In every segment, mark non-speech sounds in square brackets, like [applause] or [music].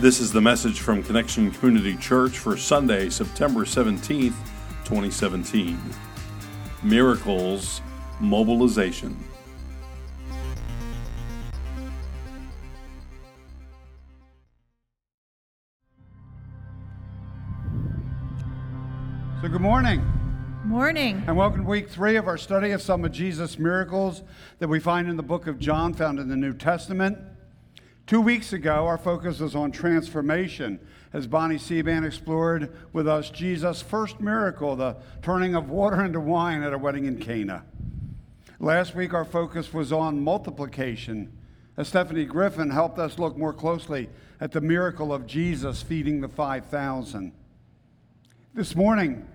This is the message from Connection Community Church for Sunday, September 17th, 2017. Miracles Mobilization. So, good morning, Morning. and welcome to week three of our study of some of Jesus' miracles that we find in the book of John, found in the New Testament. Two weeks ago, our focus was on transformation as Bonnie Seaban explored with us Jesus' first miracle, the turning of water into wine at a wedding in Cana. Last week, our focus was on multiplication as Stephanie Griffin helped us look more closely at the miracle of Jesus feeding the 5,000. This morning,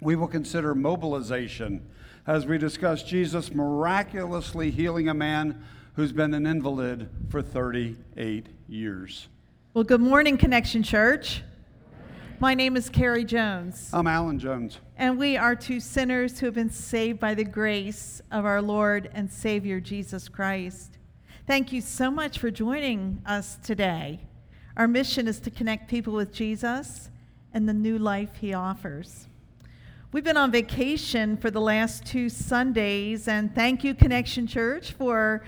we will consider mobilization as we discuss Jesus miraculously healing a man who's been an invalid for 38 years. Well, good morning, Connection Church. My name is Carrie Jones, I'm Alan Jones. and we are two sinners who have been saved by the grace of our Lord and Savior Jesus Christ. Thank you so much for joining us today. Our mission is to connect people with Jesus and the new life he offers. We've been on vacation for the last two Sundays, and thank you, Connection Church, for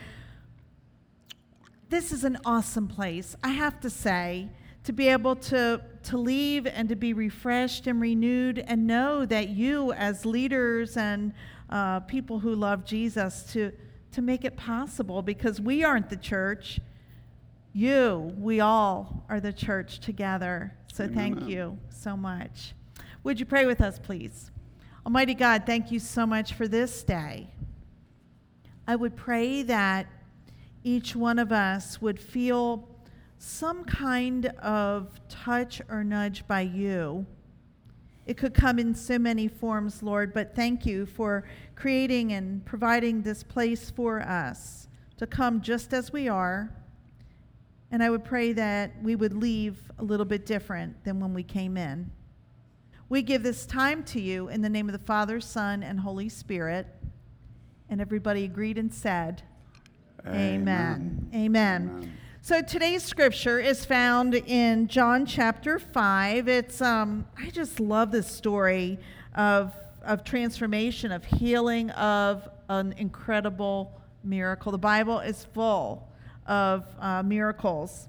this is an awesome place. I have to say, to be able to, to leave and to be refreshed and renewed and know that you, as leaders and uh, people who love Jesus, to, to make it possible because we aren't the church. You, we all are the church together. So thank you so much. Would you pray with us, please? Almighty God, thank you so much for this day. I would pray that each one of us would feel some kind of touch or nudge by you. It could come in so many forms, Lord, but thank you for creating and providing this place for us to come just as we are. And I would pray that we would leave a little bit different than when we came in. We give this time to you in the name of the Father, Son, and Holy Spirit. And everybody agreed and said, Amen. Amen. Amen. So today's scripture is found in John chapter 5. It's um I just love this story of of transformation, of healing, of an incredible miracle. The Bible is full of uh, miracles.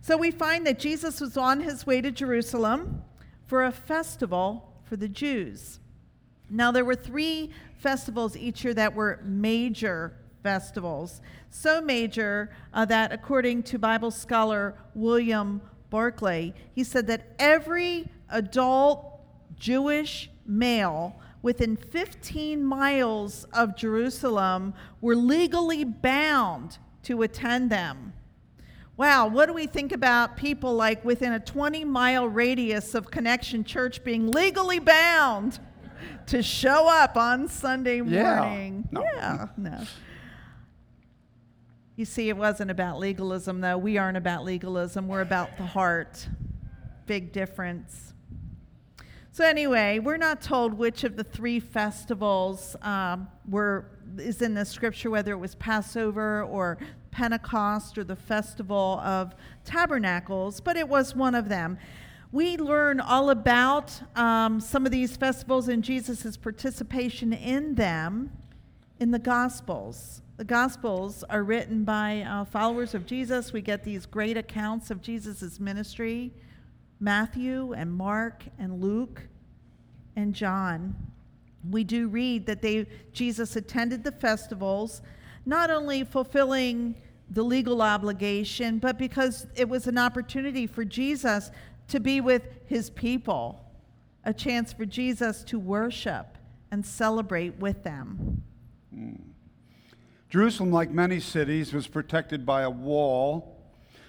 So we find that Jesus was on his way to Jerusalem for a festival for the Jews. Now, there were three festivals each year that were major festivals. So major uh, that, according to Bible scholar William Barclay, he said that every adult Jewish male within 15 miles of Jerusalem were legally bound to attend them. Wow, what do we think about people like within a 20 mile radius of Connection Church being legally bound to show up on Sunday morning? Yeah. No. Yeah, no. You see, it wasn't about legalism, though. We aren't about legalism, we're about the heart. Big difference. So, anyway, we're not told which of the three festivals um, were is in the scripture, whether it was Passover or Pentecost or the Festival of Tabernacles, but it was one of them. We learn all about um, some of these festivals and Jesus' participation in them in the Gospels. The Gospels are written by uh, followers of Jesus. We get these great accounts of Jesus' ministry Matthew and Mark and Luke and John. We do read that they, Jesus attended the festivals, not only fulfilling the legal obligation, but because it was an opportunity for Jesus to be with his people, a chance for Jesus to worship and celebrate with them. Jerusalem, like many cities, was protected by a wall,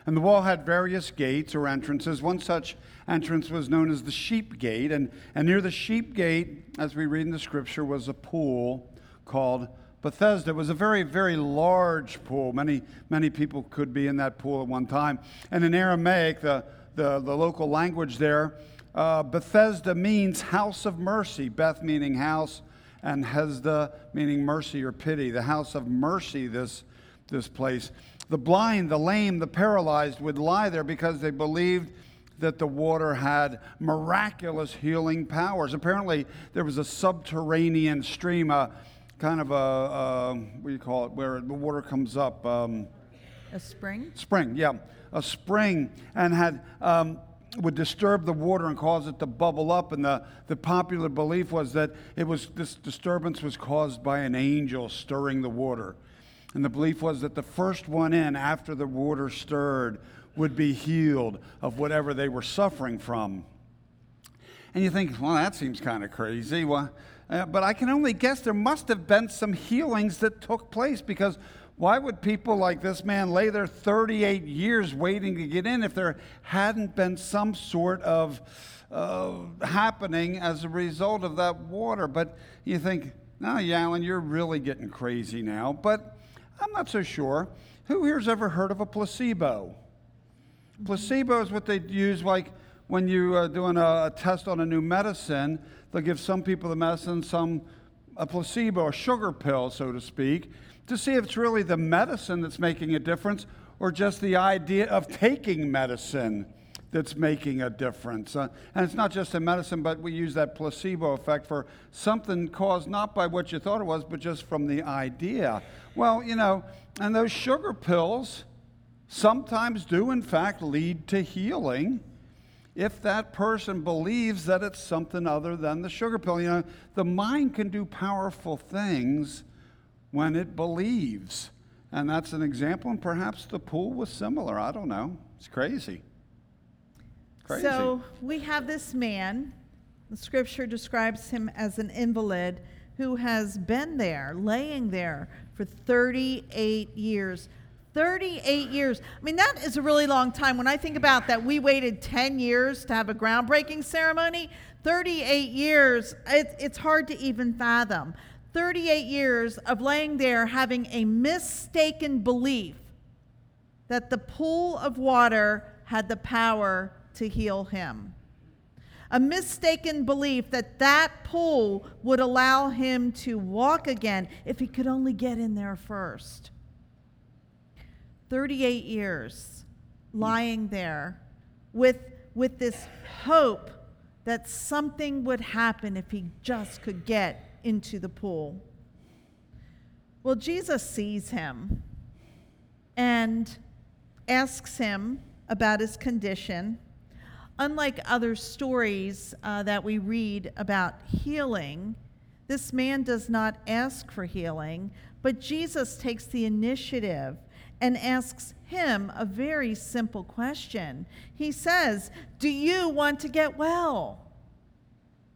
and the wall had various gates or entrances. One such entrance was known as the Sheep Gate, and, and near the Sheep Gate, as we read in the scripture, was a pool called Bethesda. It was a very, very large pool. Many, many people could be in that pool at one time. And in Aramaic, the, the, the local language there, uh, Bethesda means house of mercy, Beth meaning house, and Hesda meaning mercy or pity, the house of mercy, this, this place. the blind, the lame, the paralyzed would lie there because they believed that the water had miraculous healing powers. Apparently, there was a subterranean stream, a kind of a, a what do you call it, where the water comes up. Um, a spring? Spring, yeah. A spring, and had. Um, would disturb the water and cause it to bubble up. And the, the popular belief was that it was this disturbance was caused by an angel stirring the water. And the belief was that the first one in after the water stirred would be healed of whatever they were suffering from. And you think, well, that seems kind of crazy. Well, uh, but I can only guess there must have been some healings that took place because why would people like this man lay there 38 years waiting to get in if there hadn't been some sort of uh, happening as a result of that water? But you think, no, Alan, you're really getting crazy now. But I'm not so sure. Who here's ever heard of a placebo? Placebo is what they use, like when you are doing a, a test on a new medicine. They'll give some people the medicine, some a placebo, a sugar pill, so to speak, to see if it's really the medicine that's making a difference or just the idea of taking medicine that's making a difference. Uh, and it's not just in medicine, but we use that placebo effect for something caused not by what you thought it was, but just from the idea. Well, you know, and those sugar pills sometimes do, in fact, lead to healing if that person believes that it's something other than the sugar pill. You know, the mind can do powerful things when it believes. And that's an example, and perhaps the pool was similar. I don't know. It's crazy. Crazy. So we have this man, the scripture describes him as an invalid who has been there, laying there for 38 years. 38 years. I mean, that is a really long time. When I think about that, we waited 10 years to have a groundbreaking ceremony. 38 years, it, it's hard to even fathom. 38 years of laying there having a mistaken belief that the pool of water had the power to heal him. A mistaken belief that that pool would allow him to walk again if he could only get in there first. 38 years lying there with, with this hope that something would happen if he just could get into the pool. Well, Jesus sees him and asks him about his condition. Unlike other stories uh, that we read about healing, this man does not ask for healing, but Jesus takes the initiative and asks him a very simple question. He says, Do you want to get well?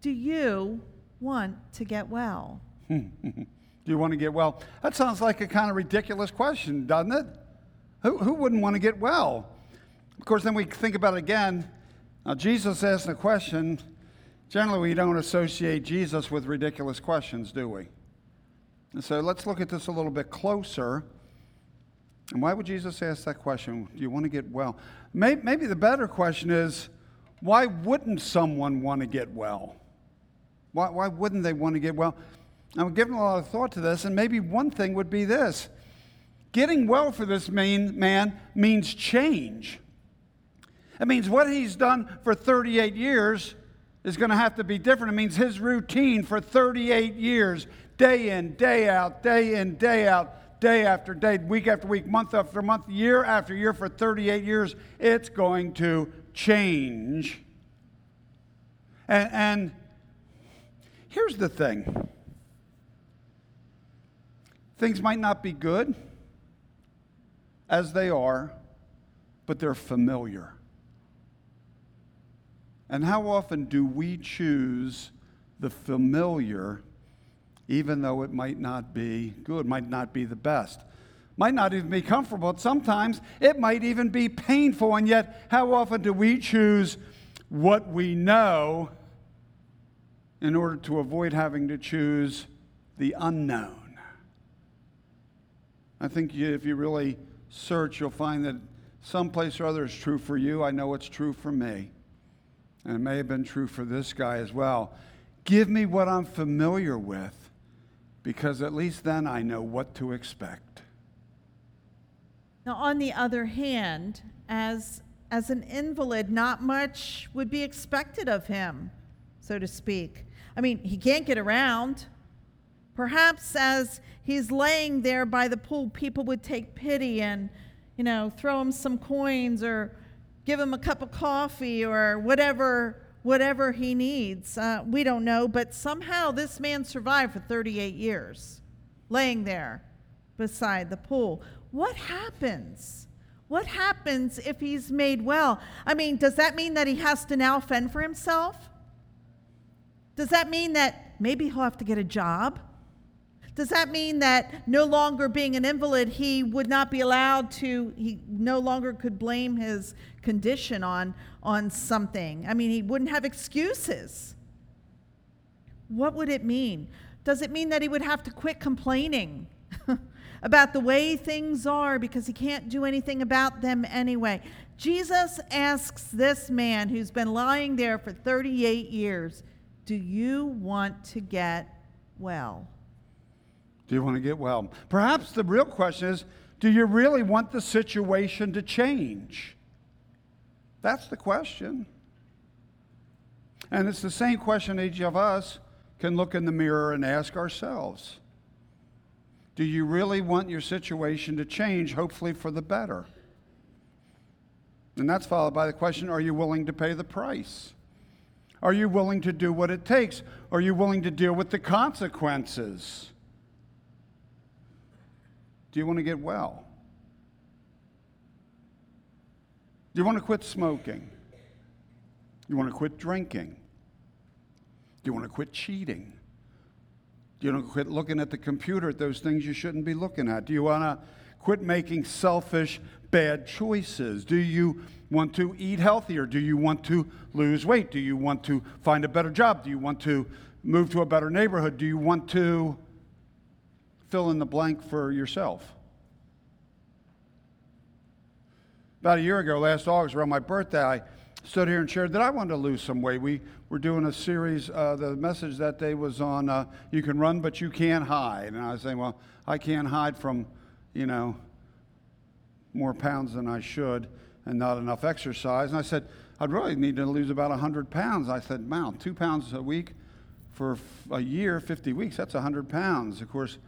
Do you want to get well? [laughs] Do you want to get well? That sounds like a kind of ridiculous question, doesn't it? Who, who wouldn't want to get well? Of course, then we think about it again. Now, Jesus asked a question. Generally, we don't associate Jesus with ridiculous questions, do we? And so let's look at this a little bit closer. And why would Jesus ask that question? Do you want to get well? Maybe the better question is why wouldn't someone want to get well? Why, why wouldn't they want to get well? I'm giving a lot of thought to this, and maybe one thing would be this getting well for this main man means change. It means what he's done for 38 years is going to have to be different. It means his routine for 38 years, day in, day out, day in, day out, day after day, week after week, month after month, year after year for 38 years, it's going to change. And, and here's the thing things might not be good as they are, but they're familiar. And how often do we choose the familiar even though it might not be good, might not be the best. Might not even be comfortable. Sometimes it might even be painful, and yet, how often do we choose what we know in order to avoid having to choose the unknown? I think if you really search, you'll find that some place or other is true for you. I know it's true for me. And it may have been true for this guy as well. Give me what I'm familiar with because at least then I know what to expect. Now, on the other hand, as, as an invalid, not much would be expected of him, so to speak. I mean, he can't get around. Perhaps as he's laying there by the pool, people would take pity and, you know, throw him some coins or give him a cup of coffee or whatever whatever he needs. Uh, we don't know, but somehow this man survived for 38 years, laying there beside the pool. What happens? What happens if he's made well? I mean, does that mean that he has to now fend for himself? Does that mean that maybe he'll have to get a job? Does that mean that no longer being an invalid, he would not be allowed to, he no longer could blame his condition on, on something? I mean, he wouldn't have excuses. What would it mean? Does it mean that he would have to quit complaining [laughs] about the way things are because he can't do anything about them anyway? Jesus asks this man who's been lying there for 38 years, Do you want to get well? Do you want to get well? Perhaps the real question is do you really want the situation to change? That's the question. And it's the same question each of us can look in the mirror and ask ourselves Do you really want your situation to change, hopefully for the better? And that's followed by the question Are you willing to pay the price? Are you willing to do what it takes? Are you willing to deal with the consequences? Do you want to get well? Do you want to quit smoking? Do you want to quit drinking? Do you want to quit cheating? Do you want to quit looking at the computer at those things you shouldn't be looking at? Do you want to quit making selfish, bad choices? Do you want to eat healthier? Do you want to lose weight? Do you want to find a better job? Do you want to move to a better neighborhood? Do you want to fill in the blank for yourself. About a year ago, last August, around my birthday, I stood here and shared that I wanted to lose some weight. We were doing a series, uh, the message that day was on uh, you can run, but you can't hide. And I was saying, well, I can't hide from, you know, more pounds than I should and not enough exercise. And I said, I'd really need to lose about 100 pounds. I said, wow, two pounds a week for a year, 50 weeks, that's 100 pounds. Of course,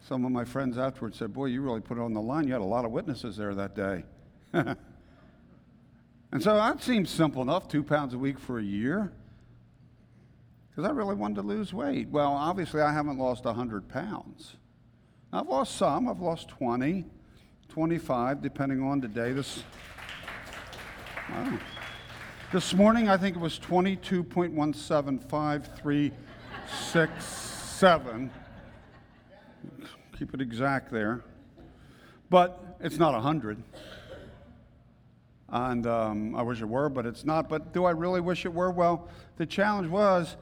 some of my friends afterwards said, Boy, you really put it on the line. You had a lot of witnesses there that day. [laughs] and so that seems simple enough two pounds a week for a year. Because I really wanted to lose weight. Well, obviously, I haven't lost 100 pounds. I've lost some. I've lost 20, 25, depending on the day. This, this morning, I think it was 22.1753667 keep it exact there. But it's not 100. And um, I wish it were, but it's not. But do I really wish it were? Well, the challenge was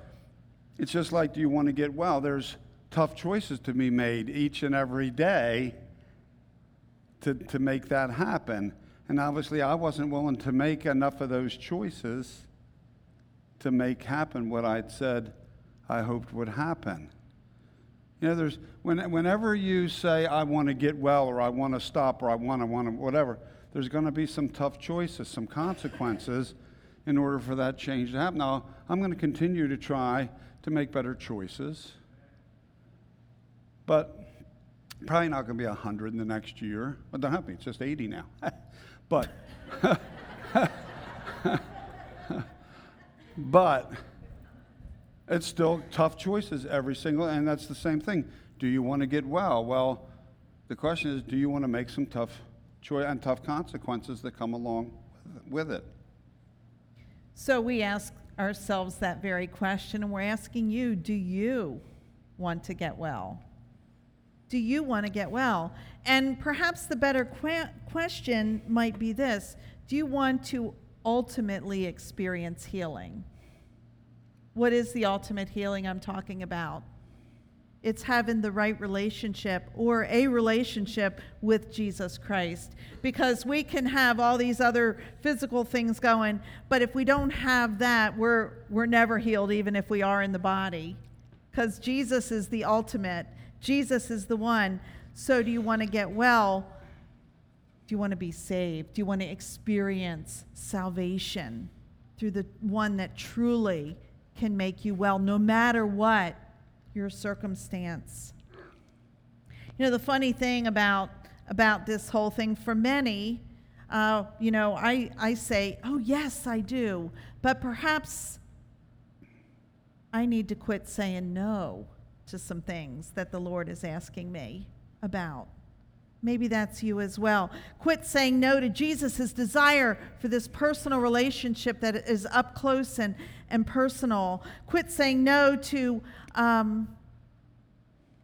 it's just like, do you want to get well? There's tough choices to be made each and every day to, to make that happen. And obviously, I wasn't willing to make enough of those choices to make happen what I'd said I hoped would happen. You know, there's, when, whenever you say, I want to get well, or I want to stop, or I want to, want to, whatever, there's going to be some tough choices, some consequences in order for that change to happen. Now, I'm going to continue to try to make better choices, but probably not going to be 100 in the next year. But don't me, it's just 80 now. [laughs] but, [laughs] but, it's still tough choices every single, and that's the same thing. Do you want to get well? Well, the question is, do you want to make some tough choice and tough consequences that come along with it? So we ask ourselves that very question, and we're asking you, do you want to get well? Do you want to get well? And perhaps the better que- question might be this Do you want to ultimately experience healing? What is the ultimate healing I'm talking about? It's having the right relationship or a relationship with Jesus Christ. Because we can have all these other physical things going, but if we don't have that, we're, we're never healed, even if we are in the body. Because Jesus is the ultimate, Jesus is the one. So, do you want to get well? Do you want to be saved? Do you want to experience salvation through the one that truly can make you well, no matter what your circumstance? You know, the funny thing about, about this whole thing, for many, uh, you know, I, I say, oh, yes, I do. But perhaps I need to quit saying no to some things that the Lord is asking me about. Maybe that's you as well. Quit saying no to Jesus' desire for this personal relationship that is up close and, and personal. Quit saying no to, um,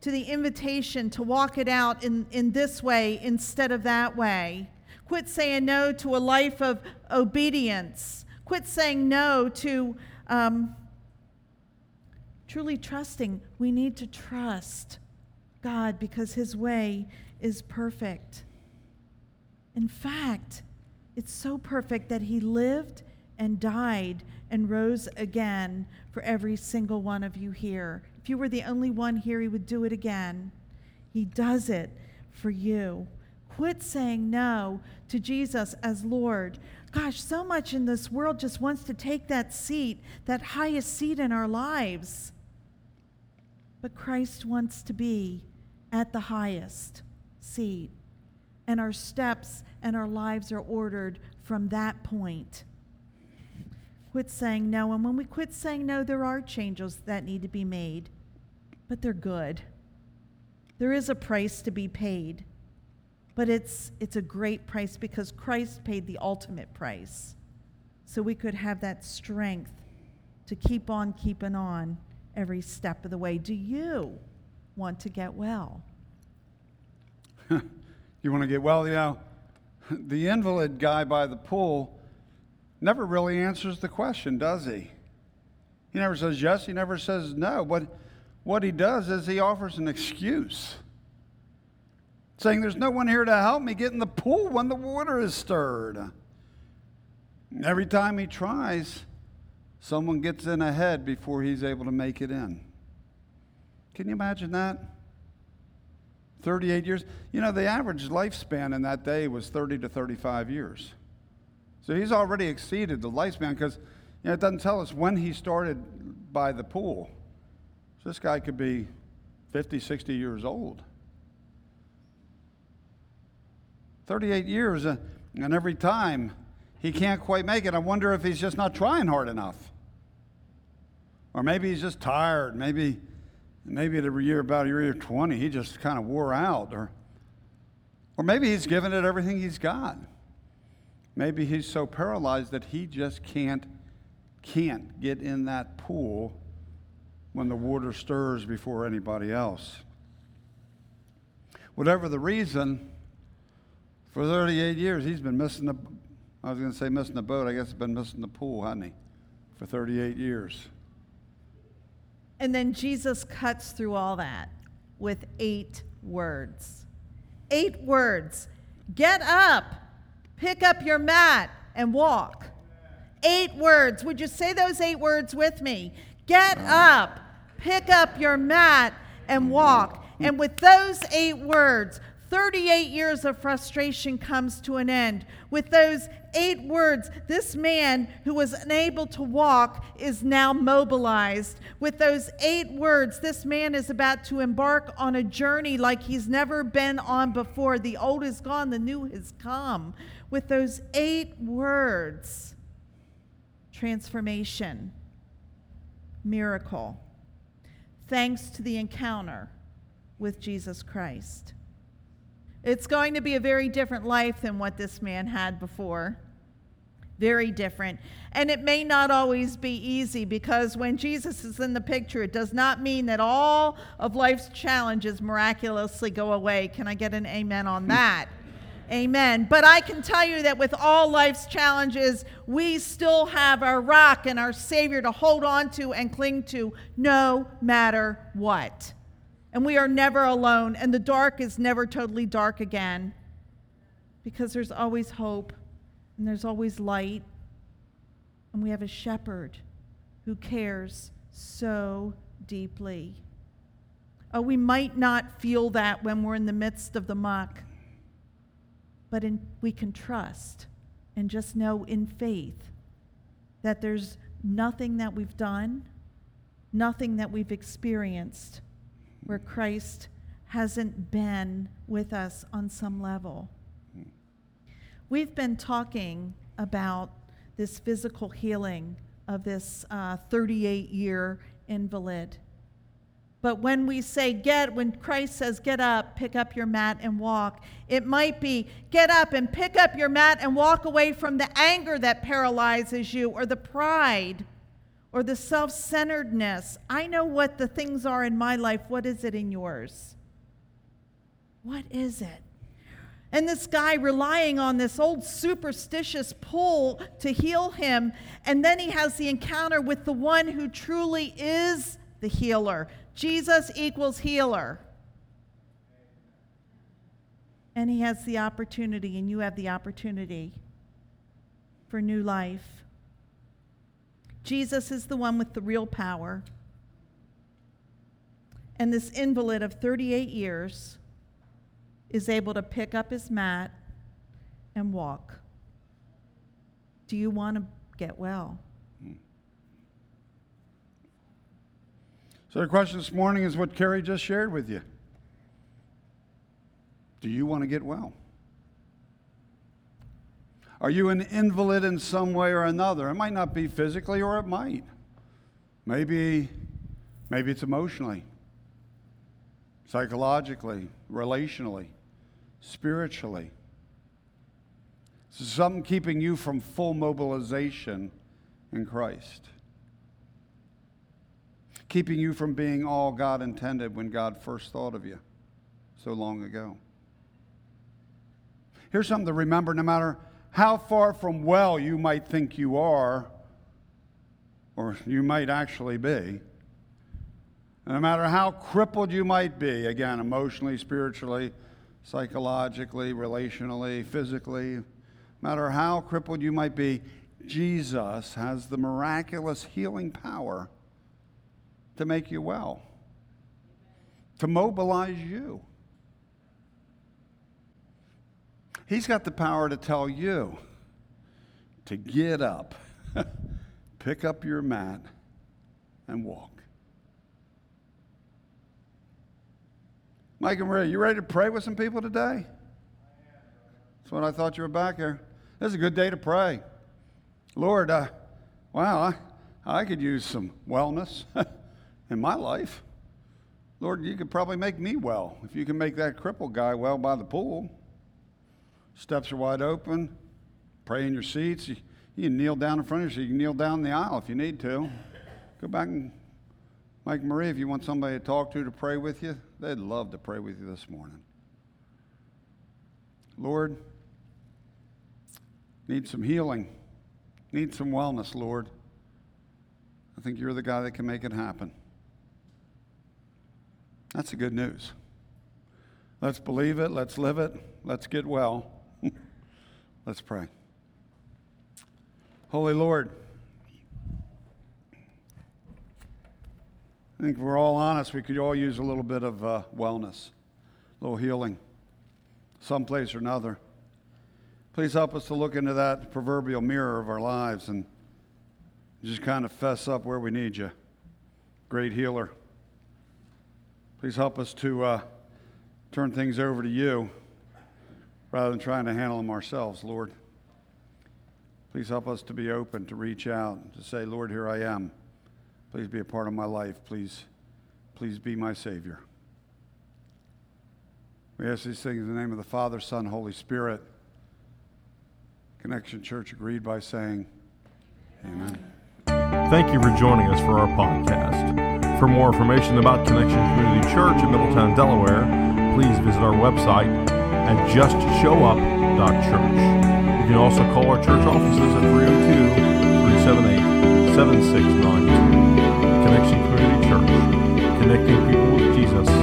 to the invitation to walk it out in, in this way instead of that way. Quit saying no to a life of obedience. Quit saying no to um, truly trusting. We need to trust God because His way is perfect. In fact, it's so perfect that He lived and died and rose again for every single one of you here. If you were the only one here, He would do it again. He does it for you. Quit saying no to Jesus as Lord. Gosh, so much in this world just wants to take that seat, that highest seat in our lives. But Christ wants to be at the highest seat. And our steps and our lives are ordered from that point. Quit saying no. And when we quit saying no, there are changes that need to be made, but they're good. There is a price to be paid, but it's, it's a great price because Christ paid the ultimate price. So we could have that strength to keep on keeping on every step of the way. Do you want to get well? [laughs] you want to get well? You [laughs] know, the invalid guy by the pool never really answers the question, does he? He never says yes, he never says no. But what he does is he offers an excuse, saying, There's no one here to help me get in the pool when the water is stirred. Every time he tries, someone gets in ahead before he's able to make it in. Can you imagine that? 38 years. You know, the average lifespan in that day was 30 to 35 years. So he's already exceeded the lifespan because you know, it doesn't tell us when he started by the pool. So this guy could be 50, 60 years old. 38 years, uh, and every time he can't quite make it. I wonder if he's just not trying hard enough. Or maybe he's just tired. Maybe, maybe a year, about year 20, he just kind of wore out. Or, or maybe he's given it everything he's got. Maybe he's so paralyzed that he just can't, can't get in that pool when the water stirs before anybody else. Whatever the reason, for 38 years, he's been missing the, I was going to say missing the boat. I guess he's been missing the pool, hasn't he? For 38 years. And then Jesus cuts through all that with eight words. Eight words. Get up, pick up your mat, and walk. Eight words. Would you say those eight words with me? Get up, pick up your mat, and walk. And with those eight words, 38 years of frustration comes to an end. With those eight words, this man who was unable to walk is now mobilized. With those eight words, this man is about to embark on a journey like he's never been on before. The old is gone, the new has come. With those eight words, transformation, miracle, thanks to the encounter with Jesus Christ. It's going to be a very different life than what this man had before. Very different. And it may not always be easy because when Jesus is in the picture, it does not mean that all of life's challenges miraculously go away. Can I get an amen on that? [laughs] Amen. But I can tell you that with all life's challenges, we still have our rock and our Savior to hold on to and cling to no matter what and we are never alone, and the dark is never totally dark again because there's always hope and there's always light, and we have a shepherd who cares so deeply. Oh, we might not feel that when we're in the midst of the muck, but in, we can trust and just know in faith that there's nothing that we've done, nothing that we've experienced where Christ hasn't been with us on some level. We've been talking about this physical healing of this 38 uh, year invalid. But when we say get, when Christ says get up, pick up your mat and walk, it might be get up and pick up your mat and walk away from the anger that paralyzes you or the pride or the self centeredness. I know what the things are in my life. What is it in yours? What is it? And this guy relying on this old superstitious pull to heal him. And then he has the encounter with the one who truly is the healer. Jesus equals healer. And he has the opportunity, and you have the opportunity for new life. Jesus is the one with the real power. And this invalid of 38 years is able to pick up his mat and walk. Do you want to get well? So the question this morning is what Carrie just shared with you. Do you want to get well? Are you an invalid in some way or another? It might not be physically or it might. Maybe maybe it's emotionally, psychologically, relationally, spiritually. Something keeping you from full mobilization in Christ keeping you from being all God intended when God first thought of you so long ago. Here's something to remember no matter how far from well you might think you are, or you might actually be, no matter how crippled you might be, again, emotionally, spiritually, psychologically, relationally, physically, no matter how crippled you might be, Jesus has the miraculous healing power to make you well, to mobilize you. He's got the power to tell you to get up, [laughs] pick up your mat, and walk. Mike and Maria, you ready to pray with some people today? That's what I thought you were back here. This is a good day to pray. Lord, uh, wow, I, I could use some wellness. [laughs] in my life. Lord, you could probably make me well if you can make that crippled guy well by the pool. Steps are wide open. Pray in your seats. You, you can kneel down in front of you you can kneel down the aisle if you need to. Go back and Mike Marie, if you want somebody to talk to to pray with you, they'd love to pray with you this morning. Lord, need some healing, need some wellness, Lord. I think you're the guy that can make it happen. That's the good news. Let's believe it. Let's live it. Let's get well. Let's pray. Holy Lord, I think if we're all honest, we could all use a little bit of uh, wellness, a little healing, someplace or another. Please help us to look into that proverbial mirror of our lives and just kind of fess up where we need you. Great healer. Please help us to uh, turn things over to you rather than trying to handle them ourselves, Lord. Please help us to be open, to reach out, to say, Lord, here I am. Please be a part of my life. Please, please be my Savior. We ask these things in the name of the Father, Son, Holy Spirit. Connection Church agreed by saying, Amen. Thank you for joining us for our podcast. For more information about Connection Community Church in Middletown, Delaware, please visit our website at justshowup.church. You can also call our church offices at 302 378 7692. Connection Community Church, connecting people with Jesus